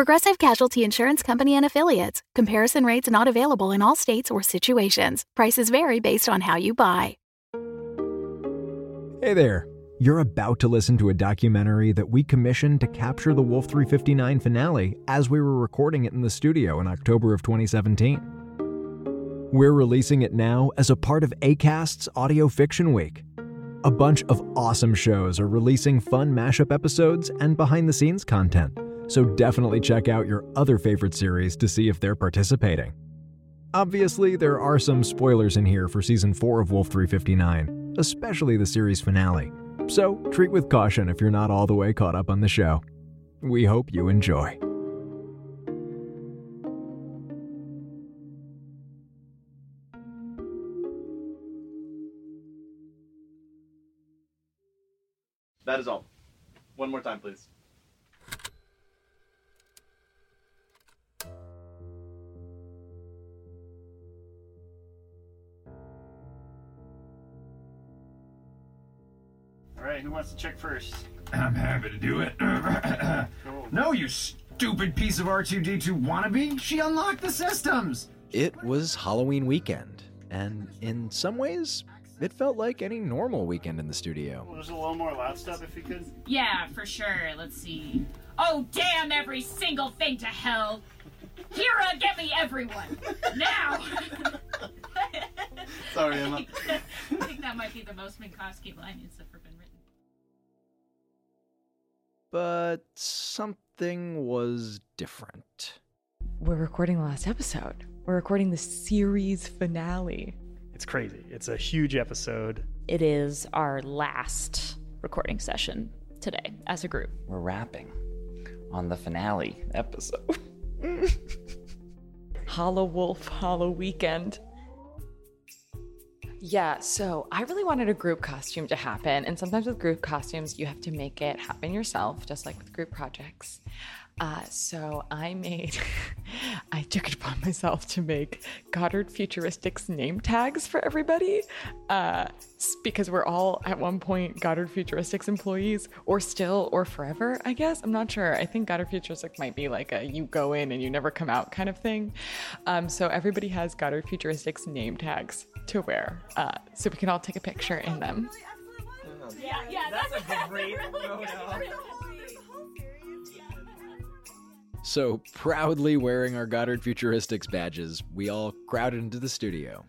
Progressive Casualty Insurance Company and Affiliates. Comparison rates not available in all states or situations. Prices vary based on how you buy. Hey there. You're about to listen to a documentary that we commissioned to capture the Wolf 359 finale as we were recording it in the studio in October of 2017. We're releasing it now as a part of ACAST's Audio Fiction Week. A bunch of awesome shows are releasing fun mashup episodes and behind the scenes content, so definitely check out your other favorite series to see if they're participating. Obviously, there are some spoilers in here for season 4 of Wolf 359, especially the series finale, so treat with caution if you're not all the way caught up on the show. We hope you enjoy. That is all. One more time, please. All right, who wants to check first? I'm happy to do it. cool. no, you stupid piece of R2D2 wannabe! She unlocked the systems! It was Halloween weekend, and in some ways, it felt like any normal weekend in the studio. Well, there's a little more loud stuff if you could. Yeah, for sure. Let's see. Oh, damn every single thing to hell! Kira, get me everyone! Now! Sorry, Emma. I think that might be the most Minkowski line that's ever been written. But something was different. We're recording the last episode. We're recording the series finale. It's crazy. It's a huge episode. It is our last recording session today as a group. We're wrapping on the finale episode. Hollow Wolf, Hollow Weekend. Yeah, so I really wanted a group costume to happen. And sometimes with group costumes, you have to make it happen yourself, just like with group projects. Uh, so I made, I took it upon myself to make Goddard Futuristics name tags for everybody, uh, because we're all at one point Goddard Futuristics employees, or still, or forever. I guess I'm not sure. I think Goddard Futuristics might be like a you go in and you never come out kind of thing. Um, so everybody has Goddard Futuristics name tags to wear, uh, so we can all take a picture in them. Yeah, yeah, That's a great photo. So, proudly wearing our Goddard Futuristics badges, we all crowded into the studio.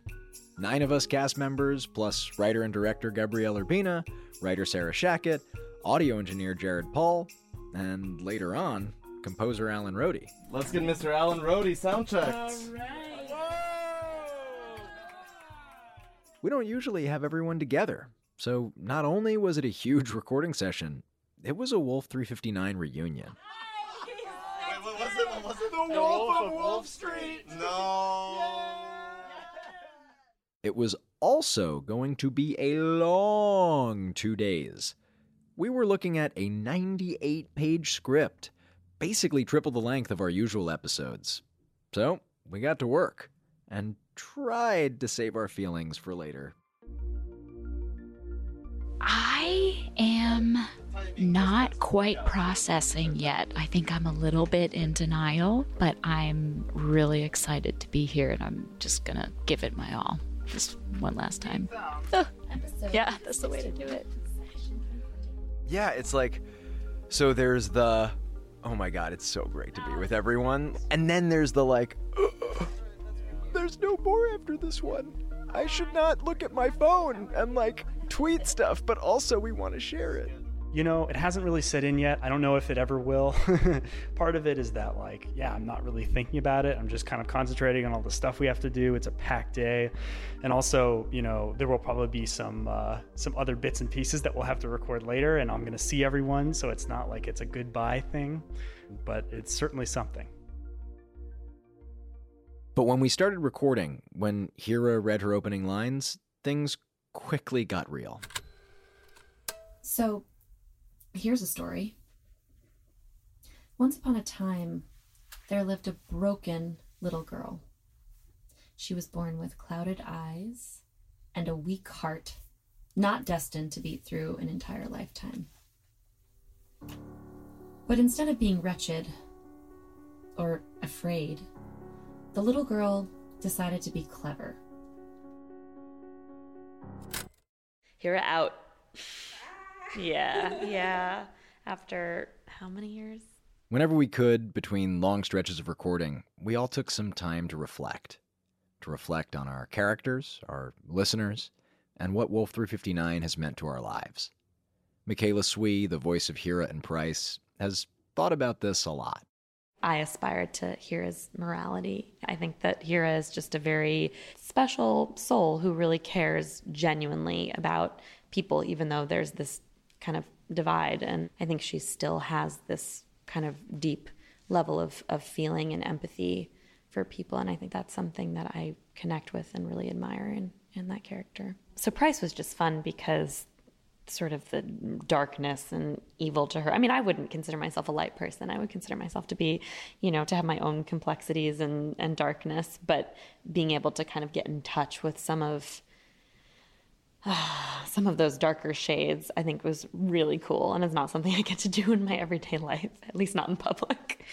Nine of us cast members, plus writer and director Gabriel Urbina, writer Sarah Shachat, audio engineer Jared Paul, and later on, composer Alan Rohde. Let's get Mr. Alan Rohde sound checked. We don't usually have everyone together, so not only was it a huge recording session, it was a Wolf 359 reunion. Wait, what was it? Was it? The Wolf of Wolf Street. No. It was also going to be a long two days. We were looking at a 98 page script, basically triple the length of our usual episodes. So we got to work and tried to save our feelings for later. Ah. I am not quite processing yet. I think I'm a little bit in denial, but I'm really excited to be here and I'm just gonna give it my all. Just one last time. Ugh. Yeah, that's the way to do it. Yeah, it's like so there's the oh my god, it's so great to be with everyone. And then there's the like there's no more after this one. I should not look at my phone and like tweet stuff, but also we want to share it. You know, it hasn't really set in yet. I don't know if it ever will. Part of it is that, like, yeah, I'm not really thinking about it. I'm just kind of concentrating on all the stuff we have to do. It's a packed day, and also, you know, there will probably be some uh, some other bits and pieces that we'll have to record later, and I'm gonna see everyone, so it's not like it's a goodbye thing, but it's certainly something. But when we started recording, when Hera read her opening lines, things quickly got real. So, here's a story. Once upon a time, there lived a broken little girl. She was born with clouded eyes and a weak heart, not destined to beat through an entire lifetime. But instead of being wretched or afraid, the little girl decided to be clever. Hera out. yeah, yeah. After how many years? Whenever we could, between long stretches of recording, we all took some time to reflect. To reflect on our characters, our listeners, and what Wolf 359 has meant to our lives. Michaela Swee, the voice of Hera and Pryce, has thought about this a lot. I aspire to Hera's morality. I think that Hera is just a very special soul who really cares genuinely about people, even though there's this kind of divide. And I think she still has this kind of deep level of, of feeling and empathy for people. And I think that's something that I connect with and really admire in, in that character. So Price was just fun because sort of the darkness and evil to her. I mean, I wouldn't consider myself a light person. I would consider myself to be, you know, to have my own complexities and, and darkness, but being able to kind of get in touch with some of uh, some of those darker shades, I think was really cool and is not something I get to do in my everyday life, at least not in public.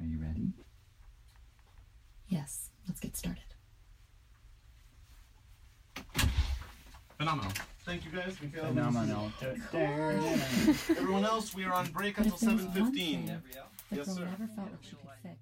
Are you ready? Yes, let's get started. Phenomenal. Thank you guys. Mikhail. Phenomenal. Everyone else, we are on break until if there's one 7.15. thing Yes, sir. never felt like she could fix.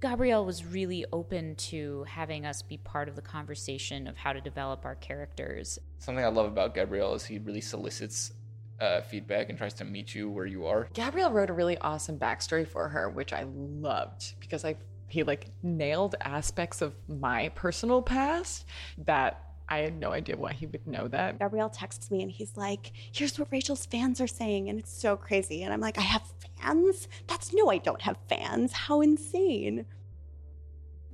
Gabriel was really open to having us be part of the conversation of how to develop our characters. Something I love about Gabriel is he really solicits uh, feedback and tries to meet you where you are. Gabriel wrote a really awesome backstory for her, which I loved because I he like nailed aspects of my personal past that I had no idea why he would know that. Gabriel texts me and he's like, Here's what Rachel's fans are saying. And it's so crazy. And I'm like, I have fans? That's no, I don't have fans. How insane.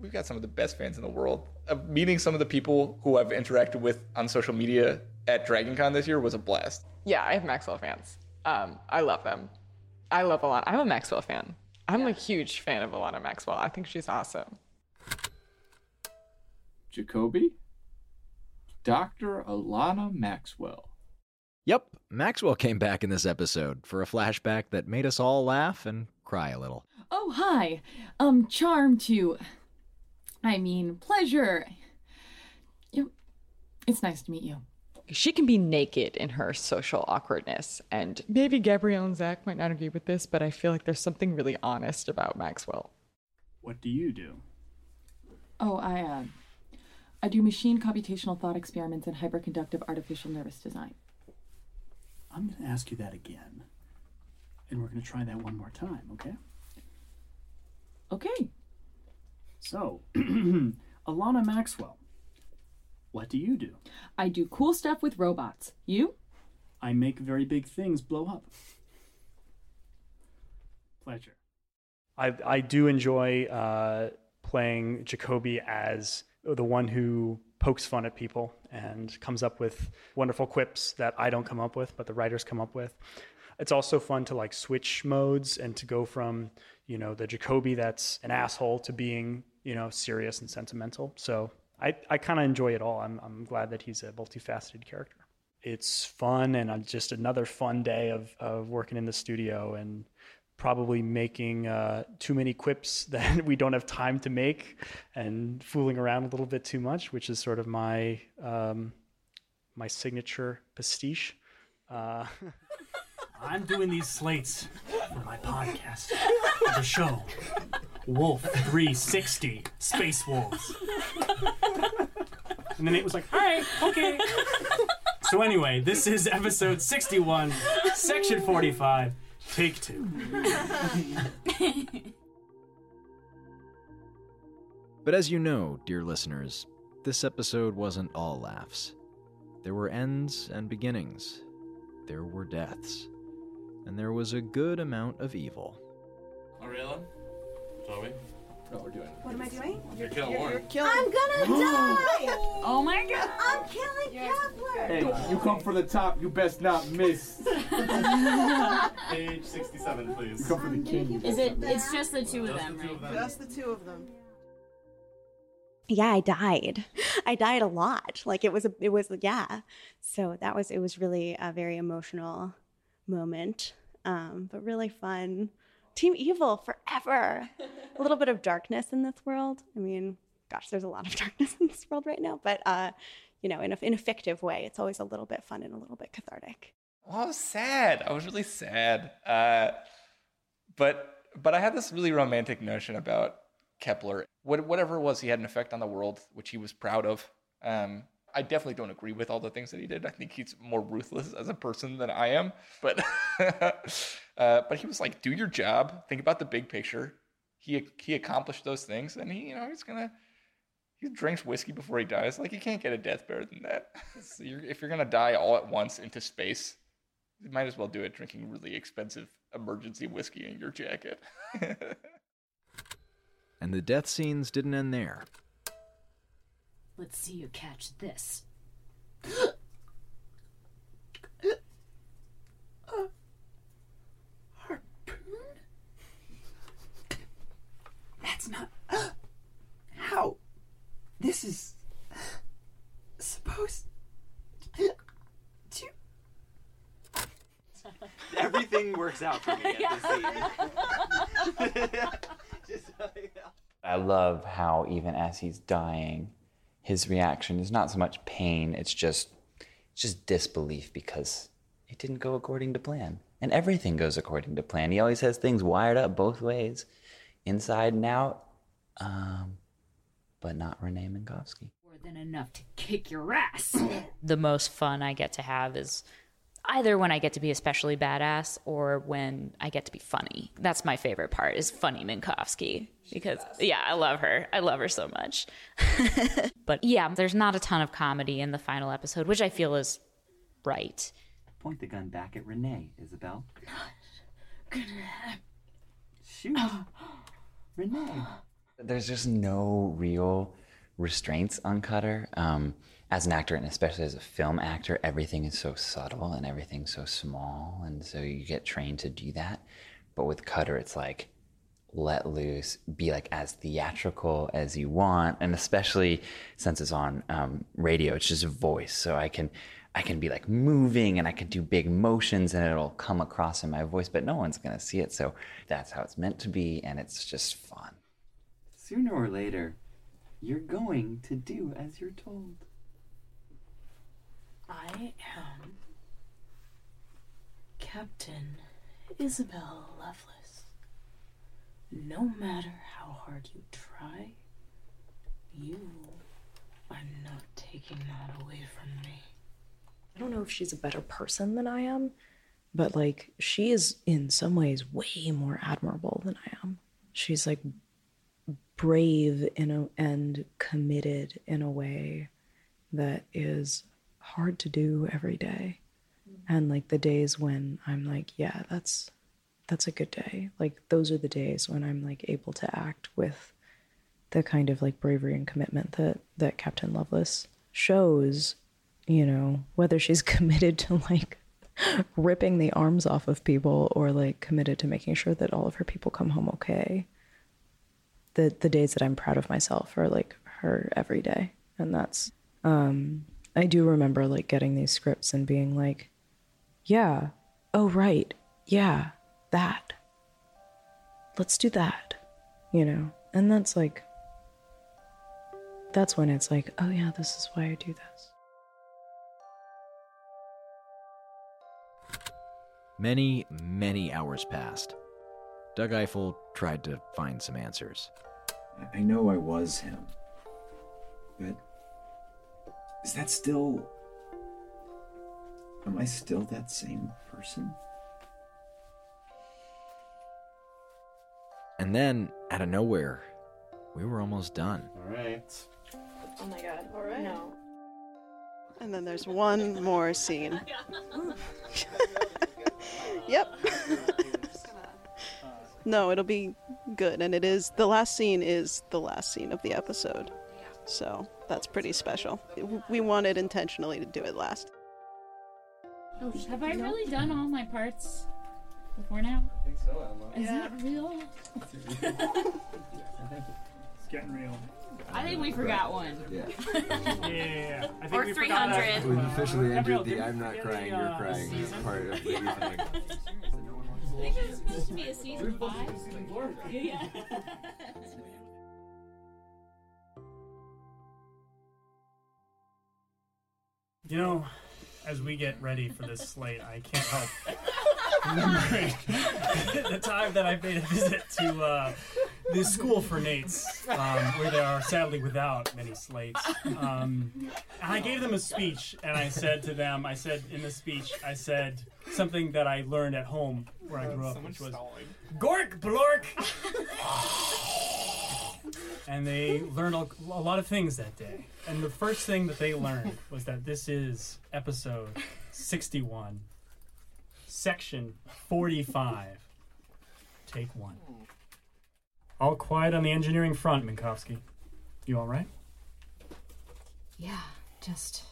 We've got some of the best fans in the world. Uh, meeting some of the people who I've interacted with on social media at DragonCon this year was a blast. Yeah, I have Maxwell fans. Um, I love them. I love a lot. I'm a Maxwell fan. I'm a huge fan of Alana Maxwell. I think she's awesome. Jacobi? Dr. Alana Maxwell. Yep, Maxwell came back in this episode for a flashback that made us all laugh and cry a little. Oh, hi. Um, charm to. I mean, pleasure. You, it's nice to meet you. She can be naked in her social awkwardness. And maybe Gabriel and Zach might not agree with this, but I feel like there's something really honest about Maxwell. What do you do? Oh, I, uh, I do machine computational thought experiments in hyperconductive artificial nervous design. I'm going to ask you that again. And we're going to try that one more time, okay? Okay. So, Alana Maxwell, what do you do? I do cool stuff with robots. You? I make very big things blow up. Pleasure. I, I do enjoy uh, playing Jacobi as the one who pokes fun at people and comes up with wonderful quips that I don't come up with, but the writers come up with. It's also fun to like switch modes and to go from, you know, the Jacobi that's an asshole to being, you know, serious and sentimental. So I, I kind of enjoy it all. I'm, I'm glad that he's a multifaceted character. It's fun and uh, just another fun day of, of working in the studio and probably making uh, too many quips that we don't have time to make and fooling around a little bit too much, which is sort of my um, my signature pastiche. Uh, I'm doing these slates for my podcast, the show, Wolf 360 Space Wolves. And then it was like, all right, okay. So anyway, this is episode 61, section 45, take two. But as you know, dear listeners, this episode wasn't all laughs. There were ends and beginnings. There were deaths. And there was a good amount of evil. Ariela? Toby? No, we're doing What am I doing? You're killing Lauren. killing. I'm gonna die. Oh my god. I'm killing Kepler. Hey, you come for the top, you best not miss. Page 67, please. You come for the king. Is it? It's just the two of them, right? Just the two of them. yeah i died i died a lot like it was a it was yeah so that was it was really a very emotional moment um, but really fun team evil forever a little bit of darkness in this world i mean gosh there's a lot of darkness in this world right now but uh, you know in a, in a fictive way it's always a little bit fun and a little bit cathartic Well, I was sad. I was really sad. Uh, but but I had this really romantic notion about Kepler. What, whatever it was, he had an effect on the world, which he was proud of. Um, I definitely don't agree with all the things that he did. I think he's more ruthless as a person than I am. But uh, but he was like, do your job. Think about the big picture. He he accomplished those things, and he you know he's gonna he drinks whiskey before he dies. Like you can't get a death better than that. So you're, if you're gonna die all at once into space, you might as well do it drinking really expensive emergency whiskey in your jacket. And the death scenes didn't end there. Let's see you catch this. That's not. How? This is. supposed. to. Everything works out for me at this scene. Just, I love how even as he's dying, his reaction is not so much pain, it's just it's just disbelief because it didn't go according to plan. And everything goes according to plan. He always has things wired up both ways, inside and out. Um, but not Renee Minkowski. More than enough to kick your ass. the most fun I get to have is either when I get to be especially badass or when I get to be funny. That's my favorite part is funny Minkowski because yeah, I love her. I love her so much. but yeah, there's not a ton of comedy in the final episode, which I feel is right. Point the gun back at Renee, Isabel. Shoot. Renee. There's just no real restraints on Cutter. Um, as an actor, and especially as a film actor, everything is so subtle and everything's so small, and so you get trained to do that. But with Cutter, it's like let loose, be like as theatrical as you want, and especially since it's on um, radio, it's just voice, so I can. I can be like moving and I can do big motions and it'll come across in my voice, but no one's gonna see it. So that's how it's meant to be, and it's just fun. Sooner or later, you're going to do as you're told. I am Captain Isabel Lovelace. No matter how hard you try, you are not taking that away from me. I don't know if she's a better person than I am, but like she is in some ways way more admirable than I am. She's like brave in a and committed in a way that is hard to do every day. And like the days when I'm like, yeah, that's that's a good day. Like those are the days when I'm like able to act with the kind of like bravery and commitment that that Captain Lovelace shows, you know, whether she's committed to like ripping the arms off of people or like committed to making sure that all of her people come home okay. The the days that I'm proud of myself are like her every day. And that's um I do remember like getting these scripts and being like, yeah, oh right, yeah, that. Let's do that. You know? And that's like that's when it's like, oh yeah, this is why I do this. Many, many hours passed. Doug Eiffel tried to find some answers. I know I was him. But is that still. Am I still that same person? And then, out of nowhere, we were almost done. All right. Oh my god. All right. No. And then there's one more scene. yep. No, it'll be good, and it is the last scene is the last scene of the episode, so that's pretty special. We wanted intentionally to do it last. Oh, have I really done all my parts before now? I think so, Emma. Is that real? It's getting real. I think we forgot one. Yeah. yeah. I think Or we 300. We've officially Gabriel, entered the I'm not get crying, a, you're uh, crying season? part of the Ethan egg. I think there's supposed to be a season five. Yeah. You know, as we get ready for this slate, I can't help remembering the time that I paid a visit to uh, the school for Nates, um, where they are sadly without many slates. Um, and I gave them a speech, and I said to them, I said in the speech, I said something that I learned at home where I grew up, which was Gork Blork! And they learned a, lot of things that day. And the first thing that they learned was that this is episode 61, section 45, take one. All quiet on the engineering front, Minkowski. You all right? Yeah, just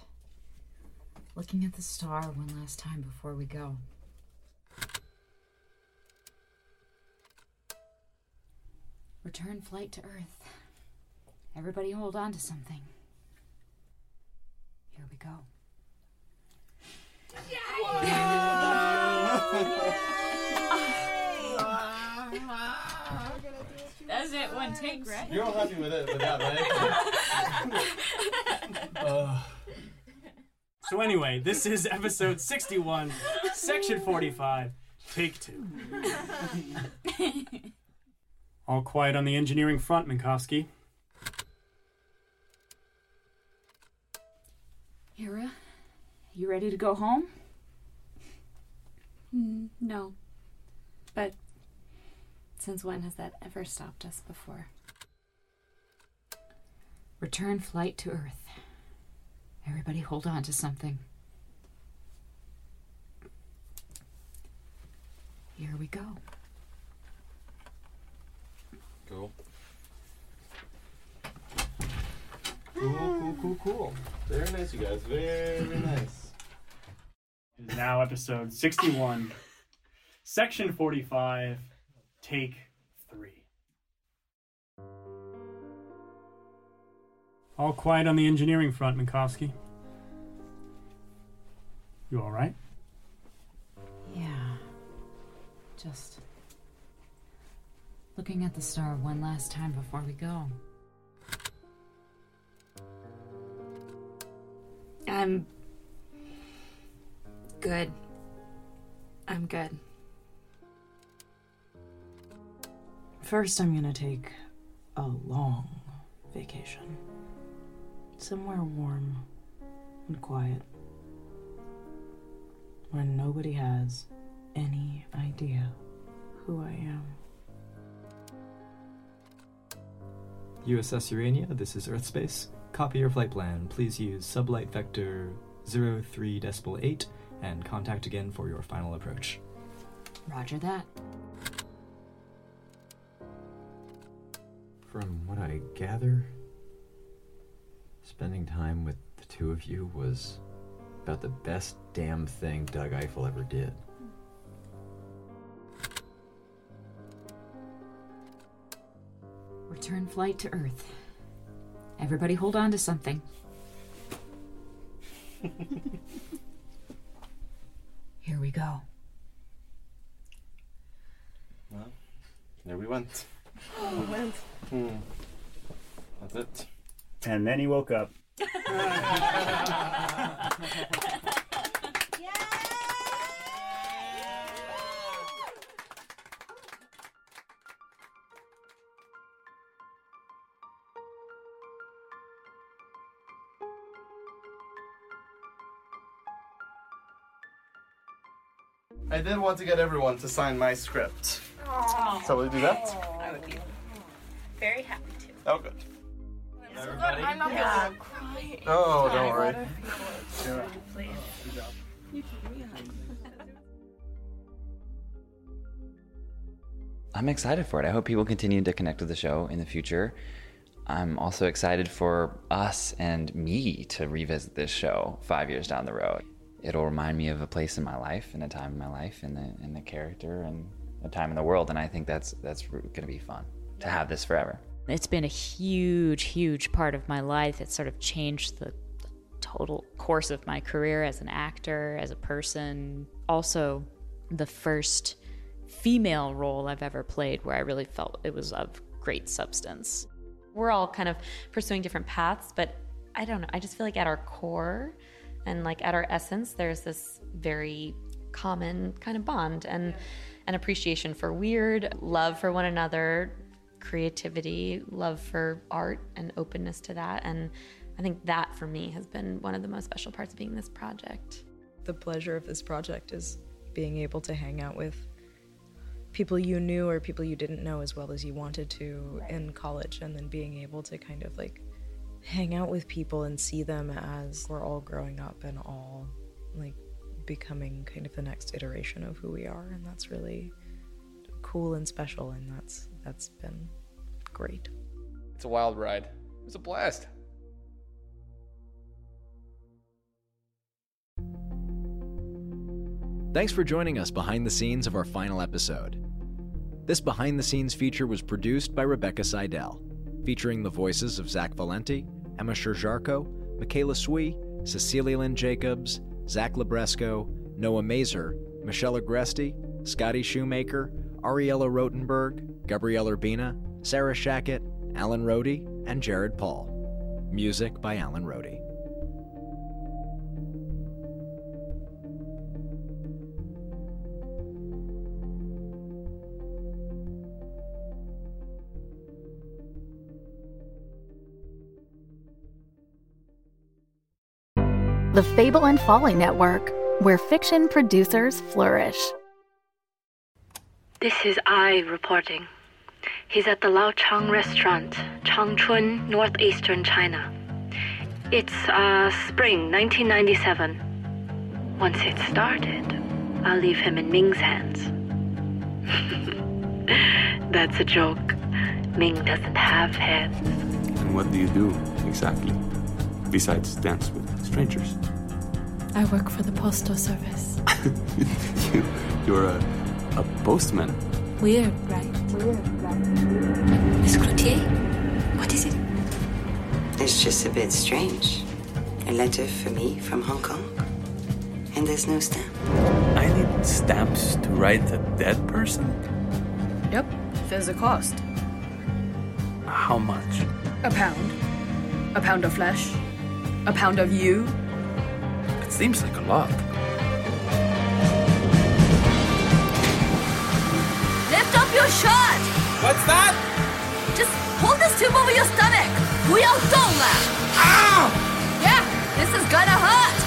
looking at the star one last time before we go. Return flight to Earth. Everybody hold on to something. Here we go. That's it, one take, right? You're all happy with it, with that, right? Uh, so anyway, this is episode 61, section 45, take two. All quiet on the engineering front, Minkowski. Hera, you ready to go home? Mm, no. But since when has that ever stopped us before? Return flight to Earth. Everybody hold on to something. Here we go. Cool. Cool, cool, cool, cool. Very nice, you guys. Very nice. It is now episode 61, section 45, take three. All quiet on the engineering front, Minkowski. You all right? Yeah. Just looking at the star one last time before we go. I'm good. I'm good. First, I'm gonna take a long vacation. Somewhere warm and quiet. Where nobody has any idea who I am. USS Urania, this is Earthspace. Copy your flight plan. Please use sublight vector 03 decimal 8 and contact again for your final approach. Roger that. From what I gather, spending time with the two of you was about the best damn thing Doug Eiffel ever did. Return flight to Earth. Everybody hold on to something. Here we go. Well, there we went. Oh, we went. Hmm. That's it. And then he woke up. did want to get everyone to sign my script. So will you do that? I would be very happy to. Oh, good. Everybody? I'm not Yeah. gonna cry. Oh, don't worry. water. Yeah. Please. Good job. I'm excited for it. I hope people continue to connect with the show in the future. I'm also excited for us and me to revisit this show five years down the road. It'll remind me of a place in my life and a time in my life and the, and the character and a time in the world. And I think that's, that's going to be fun to have this forever. It's been a huge, huge part of my life. It sort of changed the total course of my career as an actor, as a person. Also, the first female role I've ever played where I really felt it was of great substance. We're all kind of pursuing different paths, but I don't know. I just feel like at our core and like at our essence, there's this very common kind of bond and an appreciation for weird, love for one another, creativity, love for art, and openness to that. And I think that for me has been one of the most special parts of being this project. The pleasure of this project is being able to hang out with people you knew or people you didn't know as well as you wanted to in college, and then being able to kind of like hang out with people and see them as we're all growing up and all like becoming kind of the next iteration of who we are and that's really cool and special and that's that's been great It's a wild ride. It was a blast. Thanks for joining us behind the scenes of our final episode. This behind the scenes feature was produced by Rebecca Seidel, featuring the voices of Zach Valenti, Emma Sherr-Ziarko, Michaela Swee, Cecilia Lynn Jacobs, Zach Libresco, Noah Mazer, Michelle Agresti, Scotty Shoemaker, Ariela Rotenberg, Gabriel Urbina, Sarah Shachat, Alan Rohde, and Jared Paul. Music by Alan Rohde. The Fable and Folly Network, where fiction producers flourish. This is I reporting. He's at the Lao Chang restaurant, Changchun, northeastern China. It's uh, spring 1997. Once it's started, I'll leave him in Ming's hands. That's a joke. Ming doesn't have hands. And what do you do exactly? Besides dance with strangers? I work for the postal service. you, you're a, a postman. Weird, right? Miss Cloutier, what is it? It's just a bit strange. A letter for me from Hong Kong. And there's no stamp. I need stamps to write a dead person? Yep, there's a cost. How much? A pound. A pound of flesh. A pound of you. It seems like a lot. Lift up your shirt! What's that? Just hold this tube over your stomach! 不要动了! Ow! Yeah, this is gonna hurt!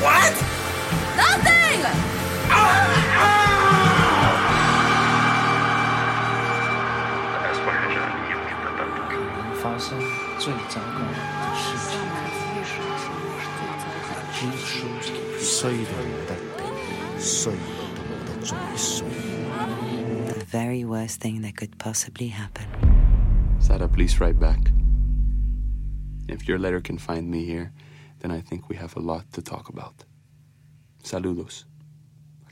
What? Nothing! 发生最糟糕 衰到冇得顶，衰到冇得再衰。 The very worst thing that could possibly happen. Sada, please write back. If your letter can find me here, then I think we have a lot to talk about. Saludos.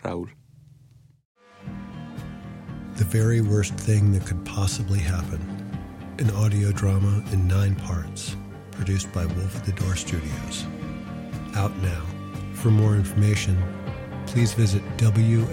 Raúl. The very worst thing that could possibly happen. An audio drama in nine parts, produced by Wolf at the Door Studios. Out now. For more information, please visit WLFDR.com.